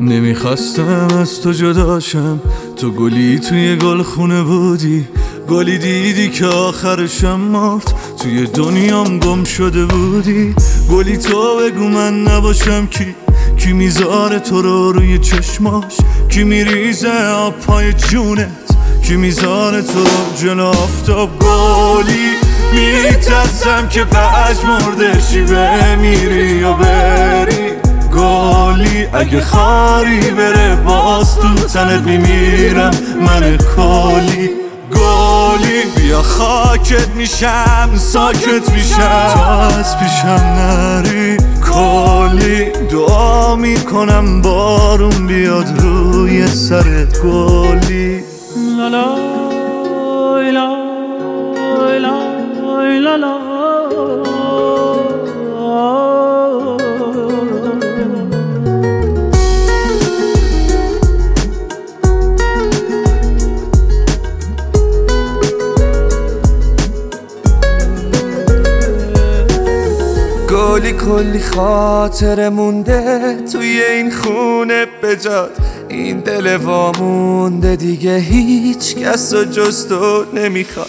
نمی‌خواستم از تو جداشم تو گلی توی گل خونه بودی. گلی دیدی که آخرشم مرد. توی دنیام گم شده بودی. گلی تو بگو من نباشم کی. کی می‌ذاره تو رو روی چشماش؟ کی میریزه آب پای جونت؟ کی می‌ذاره تو جلو آفتاب گلی میترسم که پش مردشی بمیری یا بری گلی. اگه خاری بره باز تو تنت میمیرم من کلی. گلی بیا خاکت میشم ساکت میشم. تا از پیشم نری کلی. دعا می‌کنم بارون بیاد روی سرت گلی. لا لا لا لا لا گلی کلی خاطر مونده توی این خونه بجاد این دل وامونده دیگه هیچ کس و جز نمی‌خواد.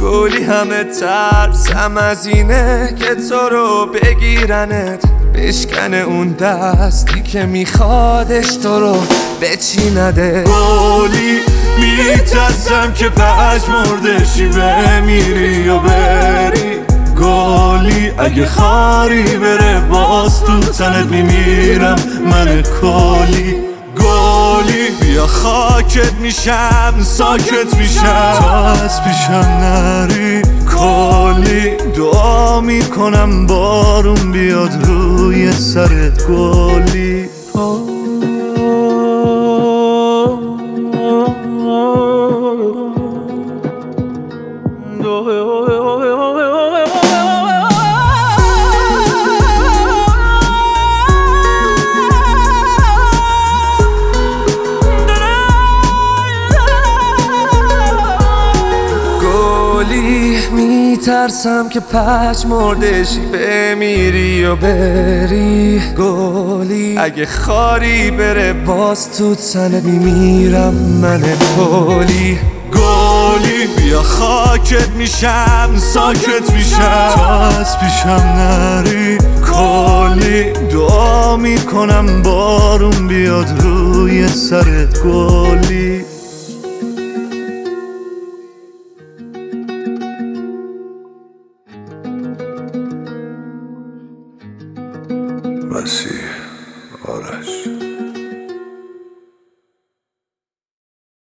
گلی همه ترسم از اینه که تو رو بگیرنت. بشکنه اون دستی که میخوادش تو رو بچینده گلی میترسم که پش مردشی بمیری یا بری؟ گلی اگه خاری بره باز تو تنت میمیرم. من کلی گلی بیا خاکت میشم ساکت میشم. تا از پیشم نری کلی دعا می‌کنم. بارون بیاد روی سرت گلی. گلی میترسم که پچ مردشی بمیری و بری گلی. اگه خاری بره باز تو تنه میمیرم من گلی گلی بیا خاکت میشم ساکت میشم. تا از پیشم نری کلی. دعا می‌کنم بارون بیاد روی سرت گلی. Horas e horas.